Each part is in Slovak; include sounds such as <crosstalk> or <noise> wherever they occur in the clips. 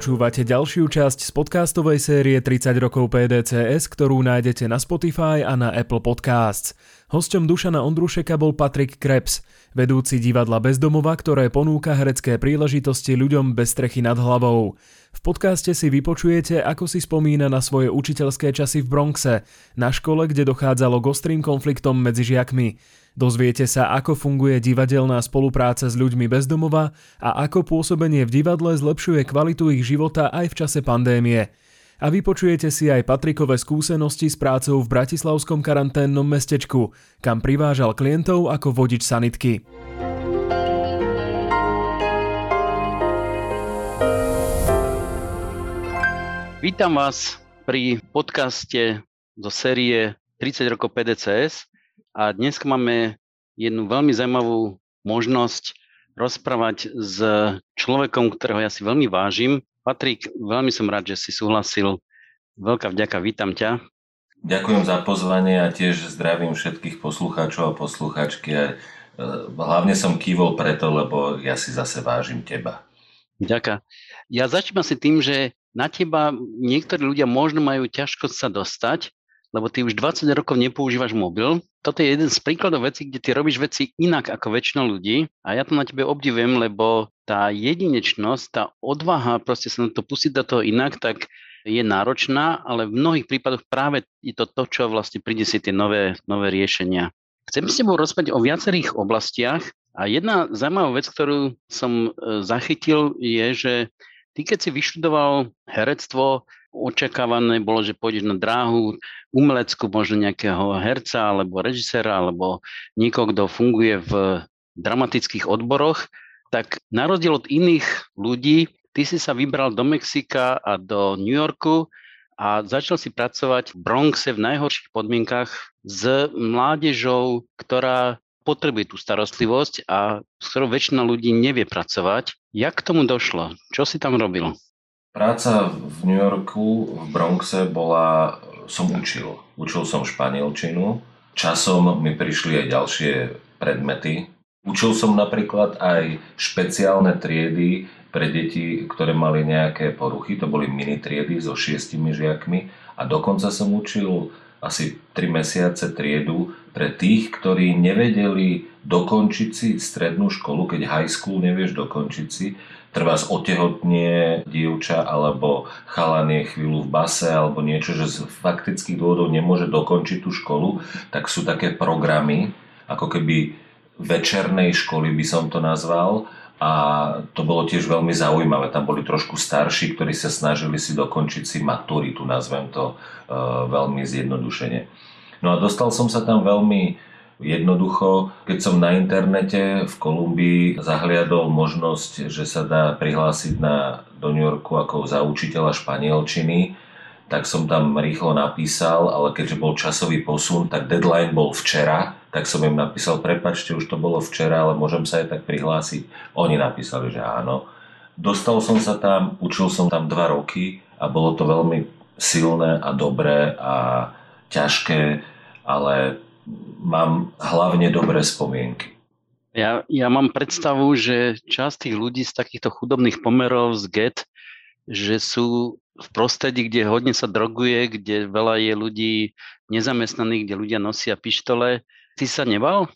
Počúvate ďalšiu časť z podcastovej série 30 rokov PDCS, ktorú nájdete na Spotify a na Apple Podcasts. Hosťom Dušana Ondrušeka bol Patrik Krebs, vedúci divadla Bezdomova, ktoré ponúka herecké príležitosti ľuďom bez strechy nad hlavou. V podcaste si vypočujete, ako si spomína na svoje učiteľské časy v Bronxe, na škole, kde dochádzalo k ostrým konfliktom medzi žiakmi. Dozviete sa, ako funguje divadelná spolupráca s ľuďmi bezdomova a ako pôsobenie v divadle zlepšuje kvalitu ich života aj v čase pandémie. A vypočujete si aj Patrikové skúsenosti s prácou v bratislavskom karanténnom mestečku, kam privážal klientov ako vodič sanitky. Vítam vás pri podcaste zo série 30 rokov PDCS. A dnes máme jednu veľmi zaujímavú možnosť rozprávať s človekom, ktorého ja si veľmi vážim. Patrik, veľmi som rád, že si súhlasil. Veľká vďaka, vítam ťa. Ďakujem za pozvanie a tiež zdravím všetkých poslucháčov a poslucháčky. A e, hlavne som kývol preto, lebo ja si zase vážim teba. Ďakujem. Ja začnem asi tým, že na teba niektorí ľudia možno majú ťažkosť sa dostať, lebo ty už 20 rokov nepoužívaš mobil. Toto je jeden z príkladov vecí, kde ty robíš veci inak ako väčšina ľudí a ja to na tebe obdivujem, lebo tá jedinečnosť, tá odvaha proste sa na to pustiť do toho inak, tak je náročná, ale v mnohých prípadoch práve je to to, čo vlastne príde si tie nové, nové riešenia. Chcem s tebou rozprávať o viacerých oblastiach a jedna zaujímavá vec, ktorú som e, zachytil, je, že ty keď si vyštudoval herectvo, očakávané bolo, že pôjdeš na dráhu umeleckú, možno nejakého herca alebo režisera alebo niekoho, kto funguje v dramatických odboroch, tak na rozdiel od iných ľudí, ty si sa vybral do Mexika a do New Yorku a začal si pracovať v Bronxe v najhorších podmienkach s mládežou, ktorá potrebuje tú starostlivosť a s ktorou väčšina ľudí nevie pracovať. Jak k tomu došlo? Čo si tam robil? Práca v New Yorku, v Bronxe bola, som učil. Učil som španielčinu. Časom mi prišli aj ďalšie predmety. Učil som napríklad aj špeciálne triedy pre deti, ktoré mali nejaké poruchy. To boli mini triedy so šiestimi žiakmi. A dokonca som učil asi 3 mesiace triedu pre tých, ktorí nevedeli dokončiť si strednú školu, keď high school nevieš dokončiť si, z otehotnie dievča alebo chalan je chvíľu v base alebo niečo, že z faktických dôvodov nemôže dokončiť tú školu, tak sú také programy, ako keby večernej školy by som to nazval, a to bolo tiež veľmi zaujímavé. Tam boli trošku starší, ktorí sa snažili si dokončiť si maturitu, nazvem to uh, veľmi zjednodušene. No a dostal som sa tam veľmi Jednoducho, keď som na internete v Kolumbii zahliadol možnosť, že sa dá prihlásiť na, do New Yorku ako za učiteľa španielčiny, tak som tam rýchlo napísal, ale keďže bol časový posun, tak deadline bol včera, tak som im napísal, prepačte, už to bolo včera, ale môžem sa aj tak prihlásiť. Oni napísali, že áno. Dostal som sa tam, učil som tam dva roky a bolo to veľmi silné a dobré a ťažké, ale mám hlavne dobré spomienky. Ja, ja mám predstavu, že časť tých ľudí z takýchto chudobných pomerov z get, že sú v prostredí, kde hodne sa droguje, kde veľa je ľudí nezamestnaných, kde ľudia nosia pištole. Ty sa nebal?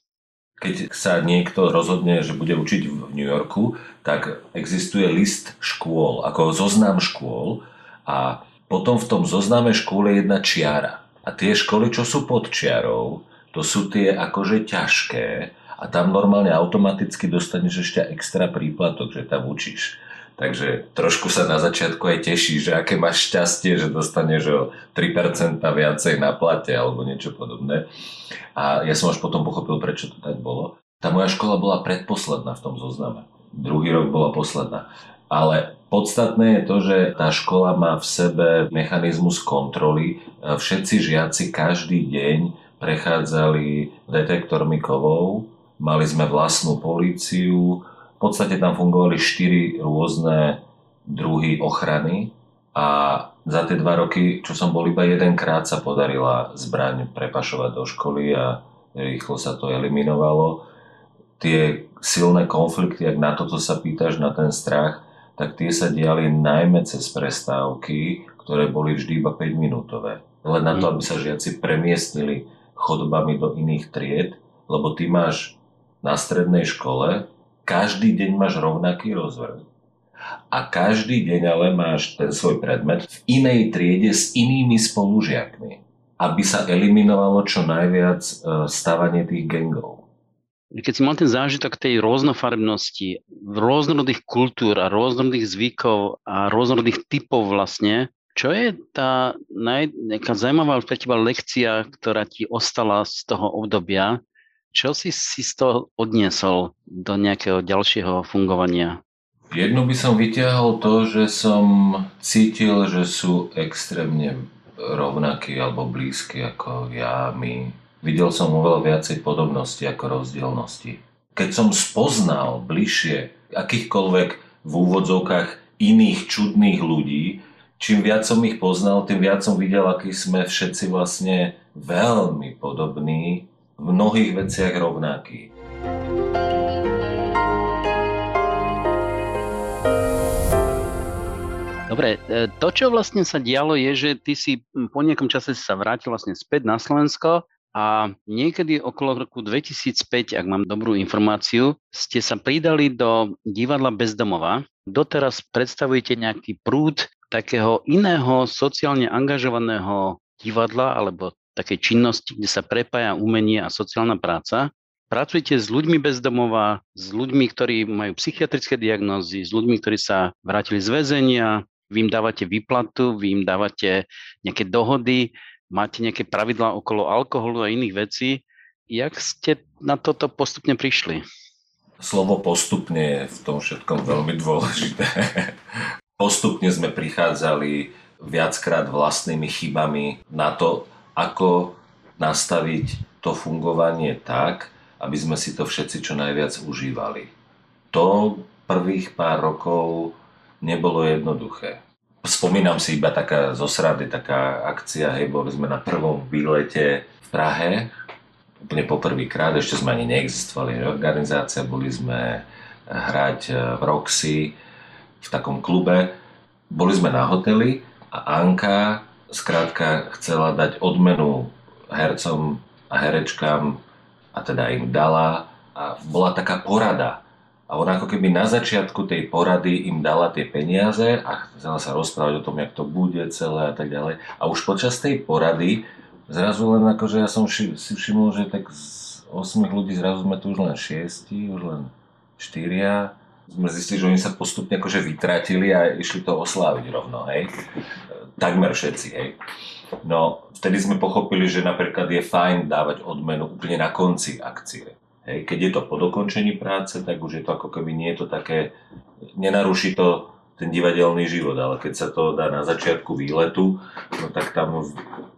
Keď sa niekto rozhodne, že bude učiť v New Yorku, tak existuje list škôl, ako zoznam škôl a potom v tom zozname škôl je jedna čiara. A tie školy, čo sú pod čiarou, to sú tie akože ťažké a tam normálne automaticky dostaneš ešte extra príplatok, že tam učíš. Takže trošku sa na začiatku aj tešíš, že aké máš šťastie, že dostaneš o 3% viacej na plate alebo niečo podobné. A ja som až potom pochopil, prečo to tak bolo. Tá moja škola bola predposledná v tom zozname. Druhý rok bola posledná. Ale podstatné je to, že tá škola má v sebe mechanizmus kontroly. Všetci žiaci každý deň prechádzali detektormi kovov, mali sme vlastnú políciu, v podstate tam fungovali štyri rôzne druhy ochrany a za tie dva roky, čo som bol iba jedenkrát, sa podarila zbraň prepašovať do školy a rýchlo sa to eliminovalo. Tie silné konflikty, ak na toto sa pýtaš, na ten strach, tak tie sa diali najmä cez prestávky, ktoré boli vždy iba 5 minútové. Len na to, mhm. aby sa žiaci premiestnili chodbami do iných tried, lebo ty máš na strednej škole, každý deň máš rovnaký rozvrh. A každý deň ale máš ten svoj predmet v inej triede s inými spolužiakmi, aby sa eliminovalo čo najviac e, stávanie tých gengov. Keď si mal ten zážitok tej rôznofarebnosti, rôznorodých kultúr a rôznorodých zvykov a rôznorodých typov vlastne, čo je tá naj, nejaká zaujímavá pre teba lekcia, ktorá ti ostala z toho obdobia? Čo si si z toho odniesol do nejakého ďalšieho fungovania? Jednu by som vyťahol to, že som cítil, že sú extrémne rovnakí alebo blízki ako ja, my. Videl som oveľa viacej podobnosti ako rozdielnosti. Keď som spoznal bližšie akýchkoľvek v úvodzovkách iných čudných ľudí, čím viac som ich poznal, tým viac som videl, akí sme všetci vlastne veľmi podobní, v mnohých veciach rovnakí. Dobre, e, to, čo vlastne sa dialo, je, že ty si po nejakom čase sa vrátil vlastne späť na Slovensko a niekedy okolo roku 2005, ak mám dobrú informáciu, ste sa pridali do divadla Bezdomova. Doteraz predstavujete nejaký prúd takého iného sociálne angažovaného divadla alebo takej činnosti, kde sa prepája umenie a sociálna práca. Pracujete s ľuďmi bezdomova, s ľuďmi, ktorí majú psychiatrické diagnózy, s ľuďmi, ktorí sa vrátili z väzenia, vy im dávate výplatu, vy im dávate nejaké dohody, máte nejaké pravidlá okolo alkoholu a iných vecí. Jak ste na toto postupne prišli? Slovo postupne je v tom všetkom veľmi dôležité. Postupne sme prichádzali viackrát vlastnými chybami na to, ako nastaviť to fungovanie tak, aby sme si to všetci čo najviac užívali. To prvých pár rokov nebolo jednoduché. Spomínam si iba taká zosrady, taká akcia, hej, boli sme na prvom výlete v Prahe, úplne poprvýkrát, ešte sme ani neexistovali organizácia, boli sme hrať v Roxy, v takom klube. Boli sme na hoteli a Anka skrátka chcela dať odmenu hercom a herečkám a teda im dala a bola taká porada. A ona ako keby na začiatku tej porady im dala tie peniaze a chcela sa rozprávať o tom, jak to bude celé a tak ďalej. A už počas tej porady zrazu len akože ja som si všimol, že tak z 8 ľudí zrazu sme tu už len 6, už len 4 sme zistili, že oni sa postupne akože vytratili a išli to osláviť rovno, hej. Takmer všetci, hej. No, vtedy sme pochopili, že napríklad je fajn dávať odmenu úplne na konci akcie. Hej. Keď je to po dokončení práce, tak už je to ako keby nie je to také, nenaruší to ten divadelný život, ale keď sa to dá na začiatku výletu, no tak tam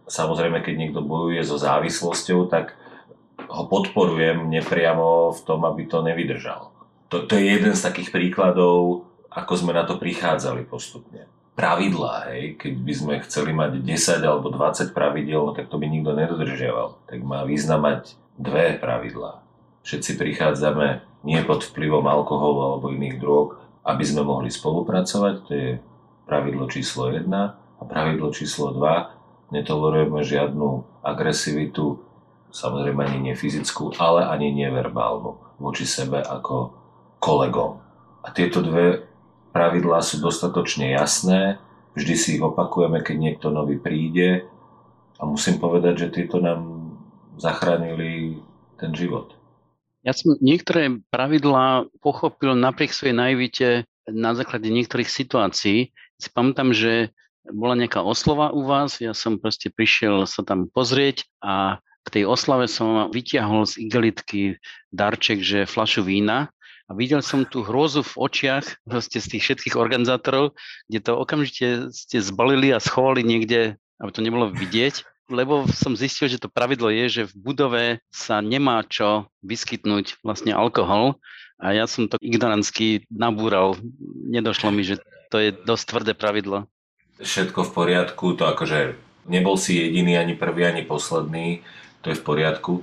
samozrejme, keď niekto bojuje so závislosťou, tak ho podporujem nepriamo v tom, aby to nevydržal to, to je jeden z takých príkladov, ako sme na to prichádzali postupne. Pravidlá, hej, keď by sme chceli mať 10 alebo 20 pravidel, no tak to by nikto nedodržiaval. Tak má význam mať dve pravidlá. Všetci prichádzame nie pod vplyvom alkoholu alebo iných drog, aby sme mohli spolupracovať, to je pravidlo číslo 1 a pravidlo číslo 2, netolerujeme žiadnu agresivitu, samozrejme ani nie fyzickú, ale ani neverbálnu voči sebe ako kolegom. A tieto dve pravidlá sú dostatočne jasné, vždy si ich opakujeme, keď niekto nový príde a musím povedať, že tieto nám zachránili ten život. Ja som niektoré pravidlá pochopil napriek svojej naivite na základe niektorých situácií. Si pamätám, že bola nejaká oslova u vás, ja som proste prišiel sa tam pozrieť a k tej oslave som vytiahol z igelitky darček, že flašu vína a videl som tú hrozu v očiach <laughs> proste z tých všetkých organizátorov, kde to okamžite ste zbalili a schovali niekde, aby to nebolo vidieť, lebo som zistil, že to pravidlo je, že v budove sa nemá čo vyskytnúť vlastne alkohol a ja som to ignorantsky nabúral. Nedošlo mi, že to je dosť tvrdé pravidlo. Všetko v poriadku, to akože nebol si jediný, ani prvý, ani posledný, to je v poriadku.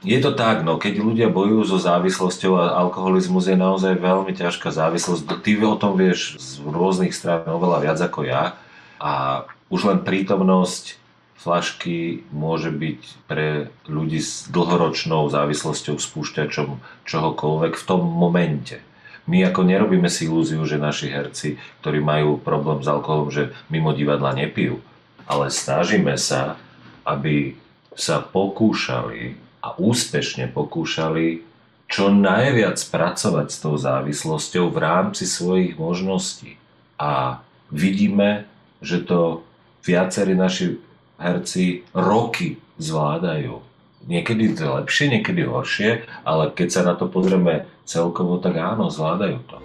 Je to tak, no keď ľudia bojujú so závislosťou a alkoholizmus je naozaj veľmi ťažká závislosť. Ty o tom vieš z rôznych strán oveľa viac ako ja a už len prítomnosť flašky môže byť pre ľudí s dlhoročnou závislosťou spúšťačom čohokoľvek v tom momente. My ako nerobíme si ilúziu, že naši herci, ktorí majú problém s alkoholom, že mimo divadla nepijú, ale snažíme sa, aby sa pokúšali a úspešne pokúšali čo najviac pracovať s tou závislosťou v rámci svojich možností. A vidíme, že to viacerí naši herci roky zvládajú. Niekedy to je lepšie, niekedy horšie, ale keď sa na to pozrieme celkovo, tak áno, zvládajú to.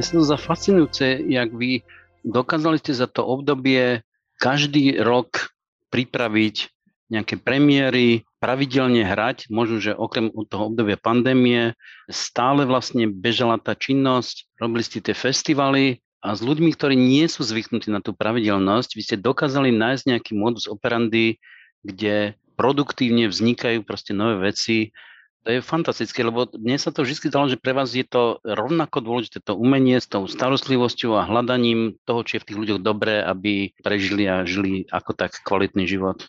Je to za fascinujúce, jak vy dokázali ste za to obdobie každý rok pripraviť nejaké premiéry, pravidelne hrať, možno, že okrem toho obdobia pandémie, stále vlastne bežala tá činnosť, robili ste tie festivaly a s ľuďmi, ktorí nie sú zvyknutí na tú pravidelnosť, vy ste dokázali nájsť nejaký modus operandi, kde produktívne vznikajú proste nové veci, to je fantastické, lebo dnes sa to vždy zdalo, že pre vás je to rovnako dôležité to umenie s tou starostlivosťou a hľadaním toho, či je v tých ľuďoch dobré, aby prežili a žili ako tak kvalitný život.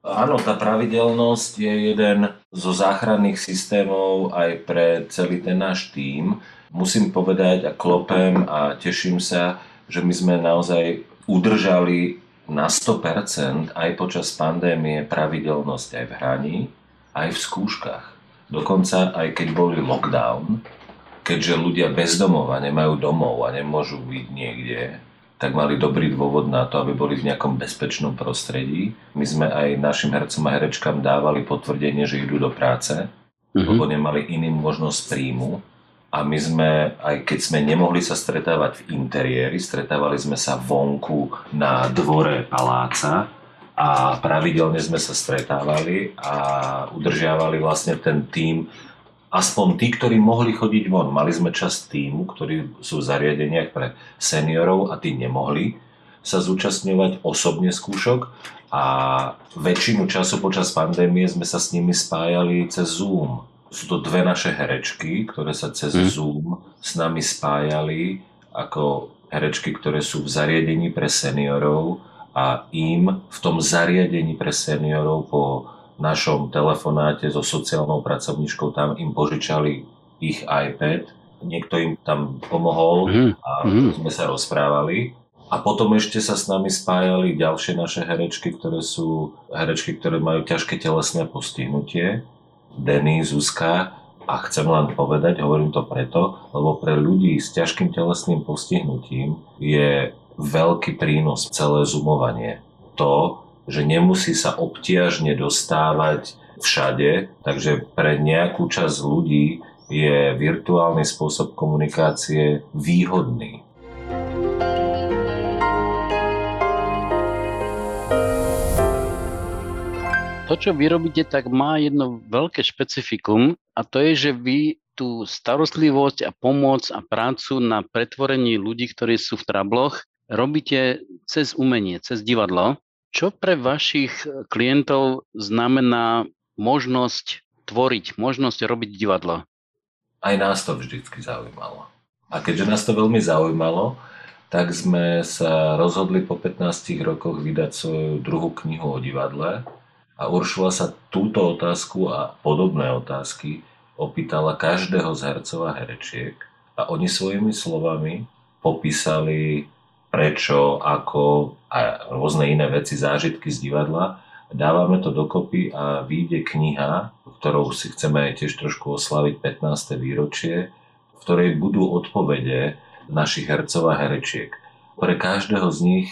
Áno, tá pravidelnosť je jeden zo záchranných systémov aj pre celý ten náš tím. Musím povedať a klopem a teším sa, že my sme naozaj udržali na 100% aj počas pandémie pravidelnosť aj v hraní, aj v skúškach. Dokonca aj keď boli lockdown, keďže ľudia bez domova nemajú domov a nemôžu byť niekde, tak mali dobrý dôvod na to, aby boli v nejakom bezpečnom prostredí. My sme aj našim hercom a herečkám dávali potvrdenie, že idú do práce, mm-hmm. lebo nemali iným možnosť príjmu. A my sme, aj keď sme nemohli sa stretávať v interiéri, stretávali sme sa vonku na dvore paláca, a pravidelne sme sa stretávali a udržiavali vlastne ten tím aspoň tí, ktorí mohli chodiť von. Mali sme časť týmu, ktorí sú v zariadeniach pre seniorov a tí nemohli sa zúčastňovať osobne skúšok a väčšinu času počas pandémie sme sa s nimi spájali cez Zoom. Sú to dve naše herečky, ktoré sa cez mm. Zoom s nami spájali ako herečky, ktoré sú v zariadení pre seniorov a im v tom zariadení pre seniorov po našom telefonáte so sociálnou pracovníčkou tam im požičali ich iPad, niekto im tam pomohol mhm. a mm. sme sa rozprávali. A potom ešte sa s nami spájali ďalšie naše herečky, ktoré sú herečky, ktoré majú ťažké telesné postihnutie. Denny, Zuzka. A chcem len povedať, hovorím to preto, lebo pre ľudí s ťažkým telesným postihnutím je veľký prínos celé zumovanie. To, že nemusí sa obtiažne dostávať všade, takže pre nejakú časť ľudí je virtuálny spôsob komunikácie výhodný. To, čo vy robíte, tak má jedno veľké špecifikum a to je, že vy tú starostlivosť a pomoc a prácu na pretvorení ľudí, ktorí sú v trabloch, robíte cez umenie, cez divadlo. Čo pre vašich klientov znamená možnosť tvoriť, možnosť robiť divadlo? Aj nás to vždycky zaujímalo. A keďže nás to veľmi zaujímalo, tak sme sa rozhodli po 15 rokoch vydať svoju druhú knihu o divadle a Uršula sa túto otázku a podobné otázky opýtala každého z hercov a herečiek a oni svojimi slovami popísali prečo, ako a rôzne iné veci, zážitky z divadla. Dávame to dokopy a vyjde kniha, ktorou si chceme tiež trošku oslaviť 15. výročie, v ktorej budú odpovede našich hercov a herečiek. Pre každého z nich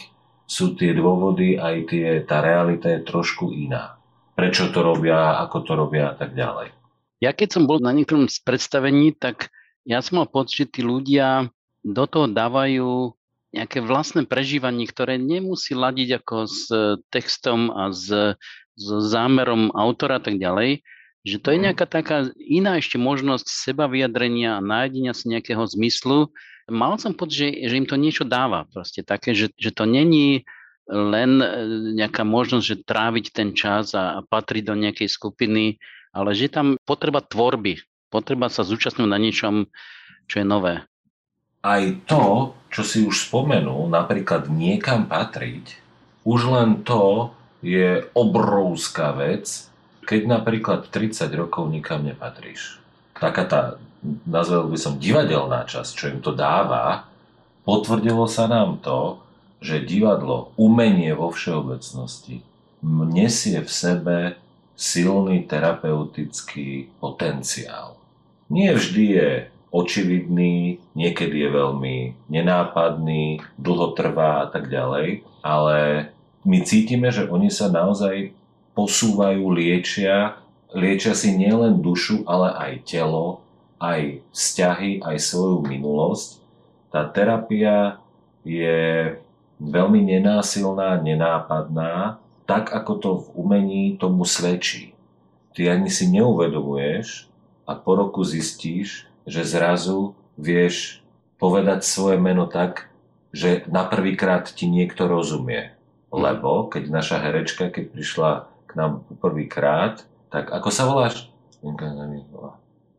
sú tie dôvody, aj tie, tá realita je trošku iná. Prečo to robia, ako to robia a tak ďalej. Ja keď som bol na niektorom z predstavení, tak ja som mal pocit, že tí ľudia do toho dávajú nejaké vlastné prežívanie, ktoré nemusí ladiť ako s textom a s, s zámerom autora a tak ďalej, že to je mhm. nejaká taká iná ešte možnosť seba vyjadrenia a nájdenia si nejakého zmyslu. Mal som pocit, že, že im to niečo dáva proste také, že, že to není len e, nejaká možnosť, že tráviť ten čas a, a patriť do nejakej skupiny, ale že tam potreba tvorby, potreba sa zúčastniť na niečom, čo je nové. Aj to, čo si už spomenul, napríklad niekam patriť, už len to je obrovská vec, keď napríklad 30 rokov nikam nepatríš. Taká tá, nazval by som divadelná časť, čo im to dáva, potvrdilo sa nám to, že divadlo, umenie vo všeobecnosti, nesie v sebe silný terapeutický potenciál. Nie vždy je očividný, niekedy je veľmi nenápadný, dlho trvá a tak ďalej, ale my cítime, že oni sa naozaj posúvajú, liečia, liečia si nielen dušu, ale aj telo, aj vzťahy, aj svoju minulosť. Tá terapia je veľmi nenásilná, nenápadná, tak ako to v umení tomu svedčí. Ty ani si neuvedomuješ a po roku zistíš, že zrazu vieš povedať svoje meno tak, že na prvýkrát ti niekto rozumie. Lebo keď naša herečka, keď prišla k nám prvýkrát, tak ako sa voláš?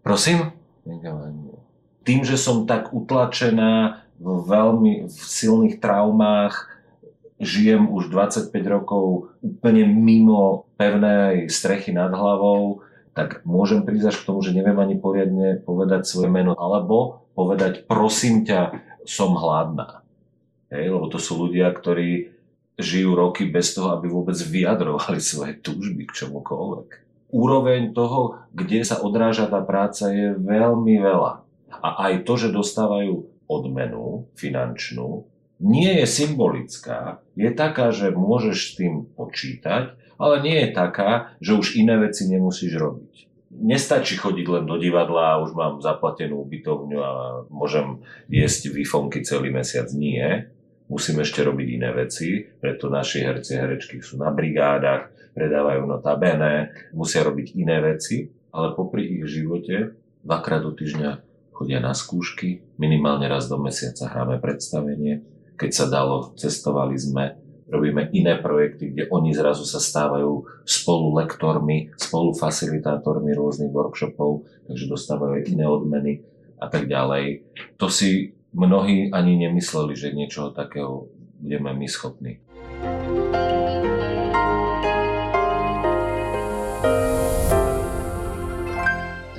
Prosím? Tým, že som tak utlačená v veľmi v silných traumách, žijem už 25 rokov úplne mimo pevnej strechy nad hlavou, tak môžem prísť až k tomu, že neviem ani poriadne povedať svoje meno, alebo povedať prosím ťa, som hladná. Hej, lebo to sú ľudia, ktorí žijú roky bez toho, aby vôbec vyjadrovali svoje túžby k čomukoľvek. Úroveň toho, kde sa odráža tá práca, je veľmi veľa. A aj to, že dostávajú odmenu finančnú, nie je symbolická, je taká, že môžeš s tým počítať, ale nie je taká, že už iné veci nemusíš robiť. Nestačí chodiť len do divadla a už mám zaplatenú ubytovňu a môžem jesť výfonky celý mesiac. Nie musíme ešte robiť iné veci, preto naši herci a herečky sú na brigádach, predávajú notabene, musia robiť iné veci, ale popri ich živote dvakrát do týždňa chodia na skúšky, minimálne raz do mesiaca hráme predstavenie, keď sa dalo, cestovali sme, robíme iné projekty, kde oni zrazu sa stávajú spolu lektormi, spolu facilitátormi rôznych workshopov, takže dostávajú aj iné odmeny a tak ďalej. To si mnohí ani nemysleli, že niečoho takého budeme my schopní.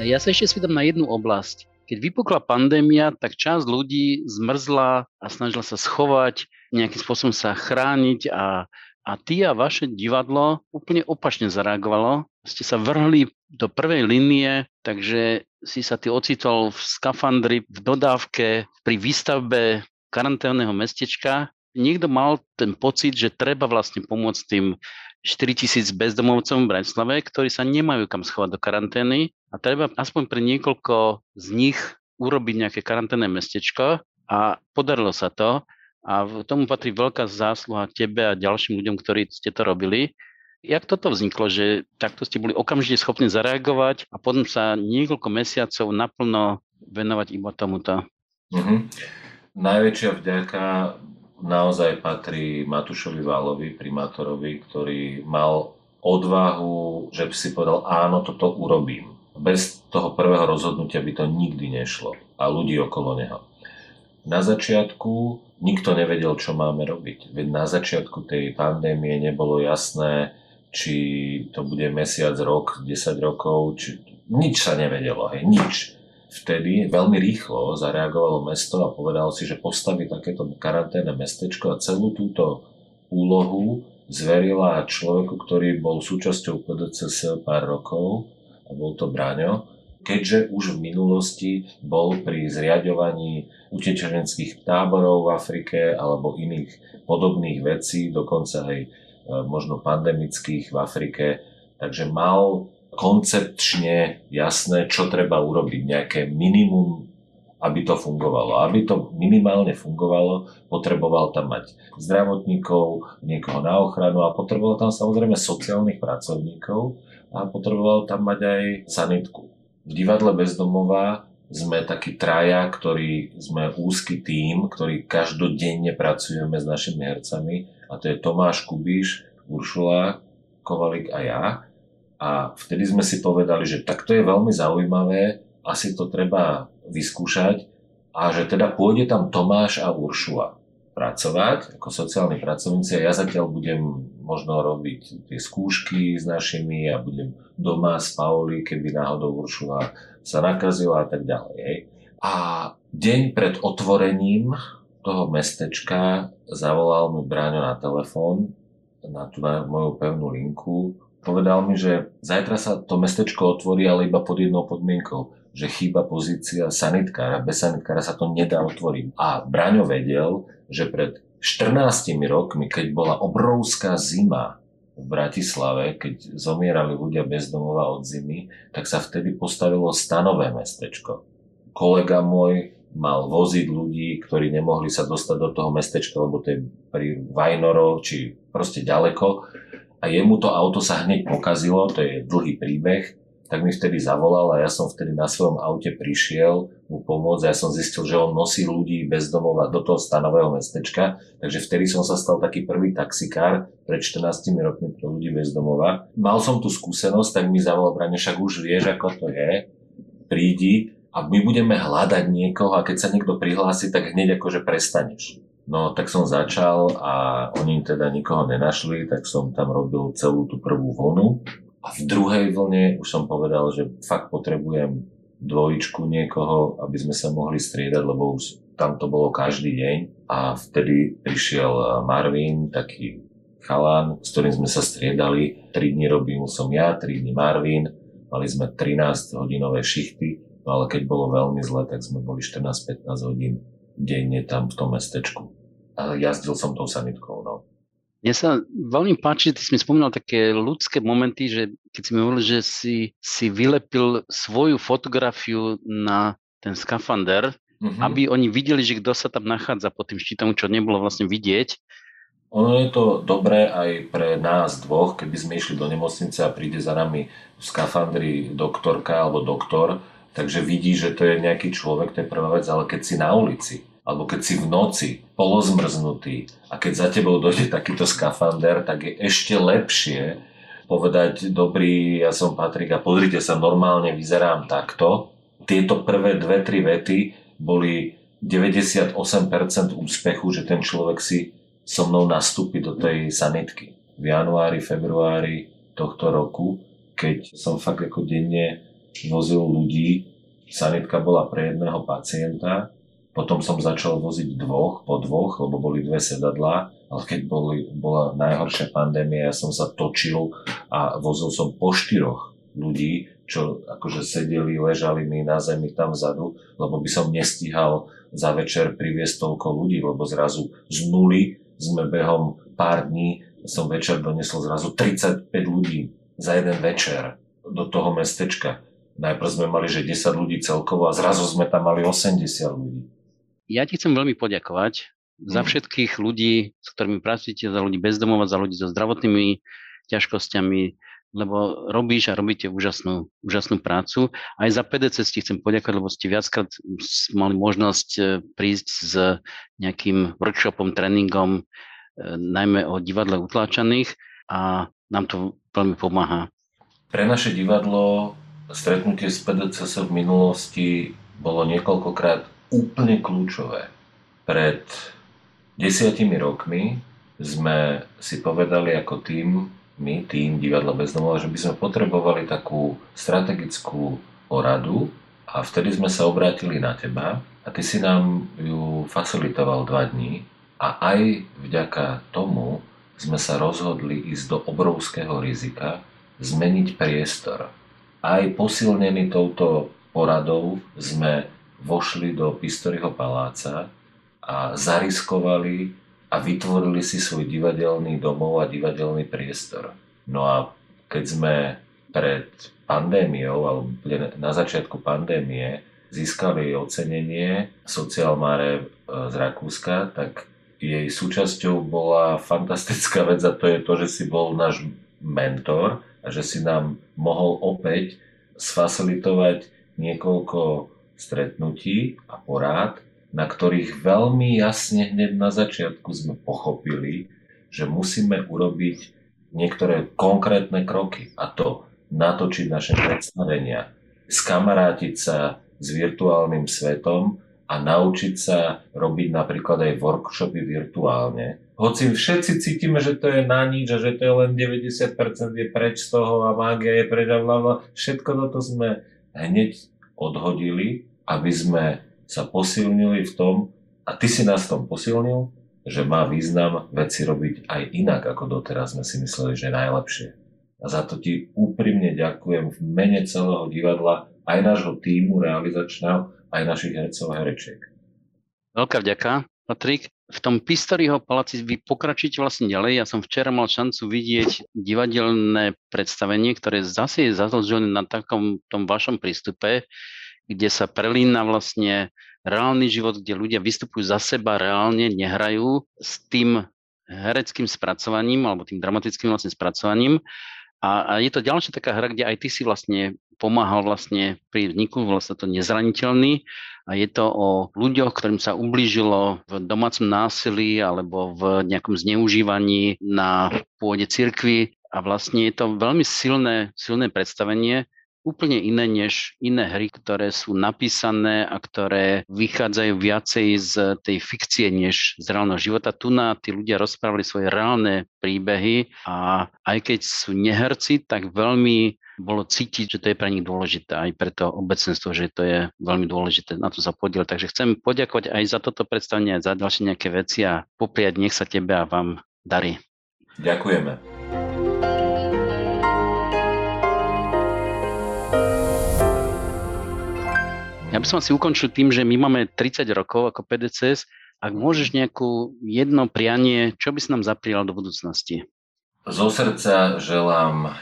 Ja sa ešte spýtam na jednu oblasť. Keď vypukla pandémia, tak časť ľudí zmrzla a snažila sa schovať, nejakým spôsobom sa chrániť a, a ty a vaše divadlo úplne opačne zareagovalo. Ste sa vrhli do prvej línie, takže si sa ty ocitol v skafandri, v dodávke, pri výstavbe karanténneho mestečka. Niekto mal ten pocit, že treba vlastne pomôcť tým 4000 bezdomovcom v Bratislave, ktorí sa nemajú kam schovať do karantény a treba aspoň pre niekoľko z nich urobiť nejaké karanténne mestečko a podarilo sa to a tomu patrí veľká zásluha tebe a ďalším ľuďom, ktorí ste to robili. Jak toto vzniklo, že takto ste boli okamžite schopní zareagovať a potom sa niekoľko mesiacov naplno venovať iba tomuto? Mm-hmm. Najväčšia vďaka naozaj patrí Matušovi Válovi, primátorovi, ktorý mal odvahu, že by si povedal, áno, toto urobím. Bez toho prvého rozhodnutia by to nikdy nešlo. A ľudí okolo neho. Na začiatku nikto nevedel, čo máme robiť. Veď na začiatku tej pandémie nebolo jasné, či to bude mesiac, rok, 10 rokov, či... nič sa nevedelo, hej, nič. Vtedy veľmi rýchlo zareagovalo mesto a povedalo si, že postaví takéto karanténne mestečko a celú túto úlohu zverila človeku, ktorý bol súčasťou PDCS pár rokov bol to Braňo, keďže už v minulosti bol pri zriadovaní utečeneckých táborov v Afrike alebo iných podobných vecí, dokonca aj E, možno pandemických v Afrike, takže mal koncepčne jasné, čo treba urobiť, nejaké minimum, aby to fungovalo. Aby to minimálne fungovalo, potreboval tam mať zdravotníkov, niekoho na ochranu a potreboval tam samozrejme sociálnych pracovníkov a potreboval tam mať aj sanitku. V divadle bezdomová sme takí traja, ktorí sme úzky tým, ktorí každodenne pracujeme s našimi hercami a to je Tomáš Kubíš, Uršula Kovalik a ja. A vtedy sme si povedali, že tak to je veľmi zaujímavé, asi to treba vyskúšať a že teda pôjde tam Tomáš a Uršula pracovať ako sociálni pracovníci a ja zatiaľ budem možno robiť tie skúšky s našimi a budem doma s Pauli, keby náhodou Uršula sa nakazila a tak ďalej. A deň pred otvorením toho mestečka zavolal mi Bráňo na telefón, na tú moju pevnú linku. Povedal mi, že zajtra sa to mestečko otvorí, ale iba pod jednou podmienkou že chýba pozícia sanitkára. Bez sanitkára sa to nedá otvoriť. A Braňo vedel, že pred 14 rokmi, keď bola obrovská zima v Bratislave, keď zomierali ľudia bez domova od zimy, tak sa vtedy postavilo stanové mestečko. Kolega môj mal voziť ľudí, ktorí nemohli sa dostať do toho mestečka, lebo to je pri Vajnoro, či proste ďaleko. A jemu to auto sa hneď pokazilo, to je dlhý príbeh, tak mi vtedy zavolal a ja som vtedy na svojom aute prišiel mu pomôcť a ja som zistil, že on nosí ľudí bez domova do toho stanového mestečka, takže vtedy som sa stal taký prvý taxikár pred 14 rokmi pre ľudí bez domova. Mal som tú skúsenosť, tak mi zavolal Brane, však už vieš, ako to je, prídi a my budeme hľadať niekoho a keď sa niekto prihlási, tak hneď akože prestaneš. No tak som začal a oni teda nikoho nenašli, tak som tam robil celú tú prvú vlnu a v druhej vlne už som povedal, že fakt potrebujem dvojičku niekoho, aby sme sa mohli striedať, lebo už tam to bolo každý deň. A vtedy prišiel Marvin, taký chalán, s ktorým sme sa striedali. 3 dní robil som ja, 3 dní Marvin. Mali sme 13 hodinové šichty, no ale keď bolo veľmi zle, tak sme boli 14-15 hodín denne tam v tom mestečku. A jazdil som tou sanitkou, no. Mne sa veľmi páči, že ty si mi spomínal také ľudské momenty, že keď si mi hovoril, že si, si vylepil svoju fotografiu na ten skafander, mm-hmm. aby oni videli, že kto sa tam nachádza pod tým štítom, čo nebolo vlastne vidieť. Ono je to dobré aj pre nás dvoch, keby sme išli do nemocnice a príde za nami v skafandri doktorka alebo doktor, takže vidí, že to je nejaký človek, to je prvá vec, ale keď si na ulici, alebo keď si v noci polozmrznutý a keď za tebou dojde takýto skafander, tak je ešte lepšie povedať, dobrý, ja som Patrik a pozrite sa, normálne vyzerám takto. Tieto prvé dve, tri vety boli 98% úspechu, že ten človek si so mnou nastúpi do tej sanitky. V januári, februári tohto roku, keď som fakt ako denne vozil ľudí, sanitka bola pre jedného pacienta, potom som začal voziť dvoch po dvoch, lebo boli dve sedadlá, ale keď boli, bola najhoršia pandémia, ja som sa točil a vozil som po štyroch ľudí, čo akože sedeli, ležali mi na zemi tam vzadu, lebo by som nestíhal za večer priviesť toľko ľudí, lebo zrazu z nuly sme behom pár dní, som večer donesol zrazu 35 ľudí za jeden večer do toho mestečka. Najprv sme mali, že 10 ľudí celkovo a zrazu sme tam mali 80 ľudí. Ja ti chcem veľmi poďakovať za mhm. všetkých ľudí, s ktorými pracujete, za ľudí bezdomova, za ľudí so zdravotnými ťažkosťami, lebo robíš a robíte úžasnú, úžasnú prácu. Aj za PDC ti chcem poďakovať, lebo ste viackrát mali možnosť e, prísť s nejakým workshopom, tréningom, e, najmä o divadle utláčaných a nám to veľmi pomáha. Pre naše divadlo stretnutie s PDC v minulosti bolo niekoľkokrát úplne kľúčové. Pred desiatimi rokmi sme si povedali ako tým, my, tým Divadla bez domova, že by sme potrebovali takú strategickú poradu a vtedy sme sa obrátili na teba a ty si nám ju facilitoval dva dní a aj vďaka tomu sme sa rozhodli ísť do obrovského rizika, zmeniť priestor. Aj posilnený touto poradou sme vošli do Pistoriho paláca a zariskovali a vytvorili si svoj divadelný domov a divadelný priestor. No a keď sme pred pandémiou, alebo na začiatku pandémie, získali ocenenie Socialmare e, z Rakúska, tak jej súčasťou bola fantastická vec a to je to, že si bol náš mentor a že si nám mohol opäť sfacilitovať niekoľko stretnutí a porád, na ktorých veľmi jasne hneď na začiatku sme pochopili, že musíme urobiť niektoré konkrétne kroky a to natočiť naše predstavenia, skamarátiť sa s virtuálnym svetom a naučiť sa robiť napríklad aj workshopy virtuálne. Hoci všetci cítime, že to je na nič a že to je len 90% je preč z toho a mágia je preč a bla, všetko toto sme hneď odhodili, aby sme sa posilnili v tom, a ty si nás v tom posilnil, že má význam veci robiť aj inak, ako doteraz sme si mysleli, že je najlepšie. A za to ti úprimne ďakujem v mene celého divadla, aj nášho týmu realizačného, aj našich hercov a herečiek. Veľká vďaka, Patrik. V tom Pistoriho paláci vy pokračujete vlastne ďalej. Ja som včera mal šancu vidieť divadelné predstavenie, ktoré zase je založené na takom tom vašom prístupe, kde sa prelína vlastne reálny život, kde ľudia vystupujú za seba reálne, nehrajú s tým hereckým spracovaním alebo tým dramatickým vlastne spracovaním. A, a je to ďalšia taká hra, kde aj ty si vlastne pomáhal vlastne pri vzniku, vlastne to nezraniteľný. A je to o ľuďoch, ktorým sa ublížilo v domácom násilí alebo v nejakom zneužívaní na pôde cirkvi. A vlastne je to veľmi silné, silné predstavenie, úplne iné než iné hry, ktoré sú napísané a ktoré vychádzajú viacej z tej fikcie než z reálneho života. Tu na tí ľudia rozprávali svoje reálne príbehy a aj keď sú neherci, tak veľmi bolo cítiť, že to je pre nich dôležité, aj pre to obecenstvo, že to je veľmi dôležité na to sa podiel. Takže chcem poďakovať aj za toto predstavenie, aj za ďalšie nejaké veci a popriať nech sa tebe a vám darí. Ďakujeme. Ja by som si ukončil tým, že my máme 30 rokov ako PDCS. Ak môžeš nejakú jedno prianie, čo by si nám zaprial do budúcnosti? Zo srdca želám,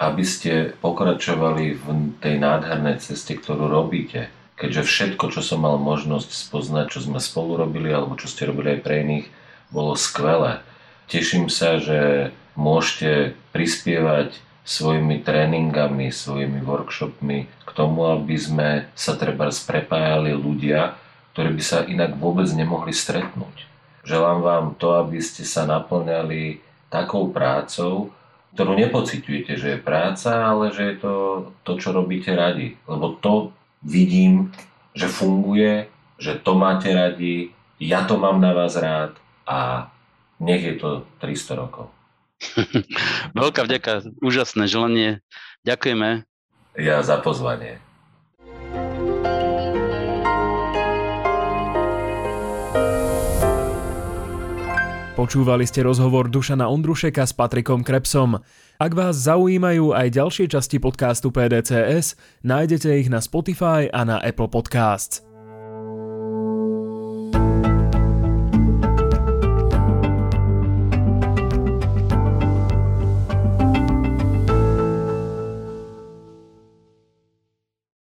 aby ste pokračovali v tej nádhernej ceste, ktorú robíte. Keďže všetko, čo som mal možnosť spoznať, čo sme spolu robili, alebo čo ste robili aj pre iných, bolo skvelé. Teším sa, že môžete prispievať svojimi tréningami, svojimi workshopmi k tomu, aby sme sa treba prepájali ľudia, ktorí by sa inak vôbec nemohli stretnúť. Želám vám to, aby ste sa naplňali takou prácou, ktorú nepociťujete, že je práca, ale že je to to, čo robíte radi. Lebo to vidím, že funguje, že to máte radi, ja to mám na vás rád a nech je to 300 rokov. <laughs> Veľká vďaka, úžasné želanie. Ďakujeme. Ja za pozvanie. Počúvali ste rozhovor Dušana Ondrušeka s Patrikom Krepsom. Ak vás zaujímajú aj ďalšie časti podcastu PDCS, nájdete ich na Spotify a na Apple Podcasts.